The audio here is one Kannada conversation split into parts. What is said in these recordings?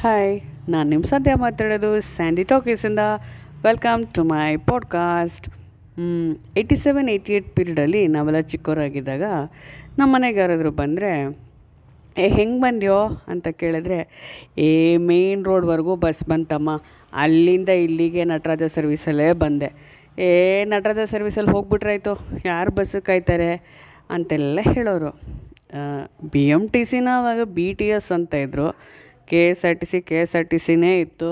ಹಾಯ್ ನಾನು ನಿಮ್ಮ ಸದ್ಯ ಮಾತಾಡೋದು Sandy ಟಾಕೀಸಿಂದ welcome to my podcast eighty seven eighty eight ಪೀರಿಯಡಲ್ಲಿ ನಾವೆಲ್ಲ ಚಿಕ್ಕವರಾಗಿದ್ದಾಗ ನಮ್ಮ ಮನೆಗೆ ಯಾರಾದರೂ ಬಂದರೆ, ಏ, ಹೆಂಗೆ ಬಂದ್ಯೋ? ಅಂತ ಕೇಳಿದ್ರೆ, ಏ ಮೇನ್ ರೋಡ್ವರೆಗೂ ಬಸ್ ಬಂತಮ್ಮ. ಅಲ್ಲಿಂದ ಇಲ್ಲಿಗೆ ನಟರಾಜ ಸರ್ವೀಸಲ್ಲೇ ಬಂದೆ. ಏ, ನಟರಾಜ ಸರ್ವೀಸಲ್ಲಿ ಹೋಗ್ಬಿಟ್ರಾಯ್ತು? ಯಾರು ಬಸ್ ಕಾಯ್ತಾರೆ? ಅಂತೆಲ್ಲ ಹೇಳೋರು. ಬಿ ಎಂ ಟಿ ಸಿನ ಅವಾಗ ಬಿ ಟಿ ಎಸ್ ಅಂತ ಇದ್ದರು K S R T C K S R T ಸಿನೇ ಇತ್ತು.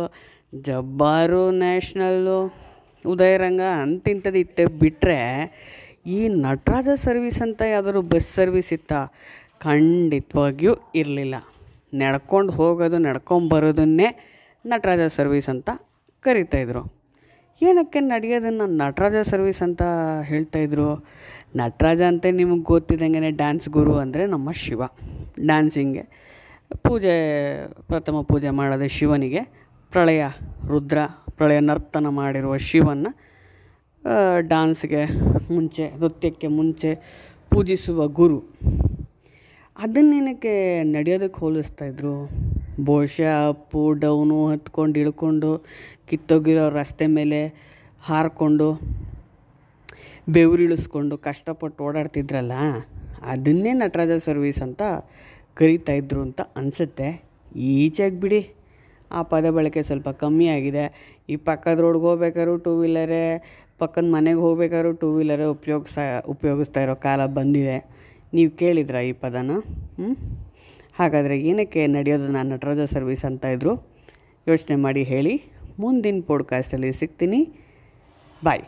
ಜಬ್ಬಾರು ನ್ಯಾಷ್ನಲ್ಲು ಉದಯರಂಗ ಅಂತಿಂಥದ್ದು ಇತ್ತೆ ಬಿಟ್ಟರೆ ಈ ನಟರಾಜ ಸರ್ವೀಸ್ ಅಂತ ಯಾವ್ದಾದ್ರು ಬಸ್ ಸರ್ವೀಸ್ ಇತ್ತಾ? ಖಂಡಿತವಾಗಿಯೂ ಇರಲಿಲ್ಲ. ನಡ್ಕೊಂಡು ಹೋಗೋದು ನಡ್ಕೊಂಬರೋದನ್ನೇ ನಟರಾಜ ಸರ್ವೀಸ್ ಅಂತ ಕರಿತಾಯಿದ್ರು ಏನಕ್ಕೆ ನಡೆಯೋದನ್ನು ನಟರಾಜ ಸರ್ವೀಸ್ ಅಂತ ಹೇಳ್ತಾಯಿದ್ರು ನಟರಾಜ ಅಂತ ನಿಮಗೆ ಗೊತ್ತಿದ್ದಂಗೆ ಡ್ಯಾನ್ಸ್ ಗುರು ಅಂದರೆ ನಮ್ಮ ಶಿವ. ಡ್ಯಾನ್ಸಿಂಗೆ ಪೂಜೆ, ಪ್ರಥಮ ಪೂಜೆ ಮಾಡದೆ ಶಿವನಿಗೆ ಪ್ರಳಯ ರುದ್ರ, ಪ್ರಳಯ ನರ್ತನ ಮಾಡಿರುವ ಶಿವನ ಡಾನ್ಸ್ಗೆ ಮುಂಚೆ, ನೃತ್ಯಕ್ಕೆ ಮುಂಚೆ ಪೂಜಿಸುವ ಗುರು. ಅದನ್ನೇನಕ್ಕೆ ನಡೆಯೋದಕ್ಕೆ ಹೋಲಿಸ್ತಾಯಿದ್ರು ಬಹುಶಃ ಅಪ್ಪು, ಡೌನು ಹತ್ಕೊಂಡು ಇಳ್ಕೊಂಡು ಕಿತ್ತೋಗಿರೋ ರಸ್ತೆ ಮೇಲೆ ಹಾರಿಕೊಂಡು ಬೆವರಿಳಿಸ್ಕೊಂಡು ಕಷ್ಟಪಟ್ಟು ಓಡಾಡ್ತಿದ್ರಲ್ಲ, ಅದನ್ನೇ ನಟರಾಜ ಸರ್ವೀಸ್ ಅಂತ ಕರಿತಾಯಿದ್ರು ಅಂತ ಅನಿಸುತ್ತೆ. ಈಚೆಗೆ ಬಿಡಿ. ಆ ಪದ ಬಳಕೆ ಸ್ವಲ್ಪ ಕಮ್ಮಿ ಆಗಿದೆ. ಈ ಪಕ್ಕದ ರೋಡ್ಗೆ ಹೋಗ್ಬೇಕಾದ್ರು ಟೂ ವೀಲರೇ ಪಕ್ಕದ ಮನೆಗೆ ಹೋಗ್ಬೇಕಾದ್ರು ಟೂ ವೀಲರೇ ಉಪಯೋಗಿಸ, ಉಪಯೋಗಿಸ್ತಾ ಇರೋ ಕಾಲ ಬಂದಿದೆ. ನೀವು ಕೇಳಿದ್ರ ಈ ಪದನ? ಹ್ಞೂ ಹಾಗಾದರೆ ಏನಕ್ಕೆ ನಡೆಯೋದು ನಾನು ನಟರಾಜ ಸರ್ವಿಸ್ ಅಂತ ಇದ್ದರು ಯೋಚನೆ ಮಾಡಿ ಹೇಳಿ. ಮುಂದಿನ ಪಾಡ್ಕಾಸ್ಟಲ್ಲಿ ಸಿಗ್ತೀನಿ. ಬಾಯ್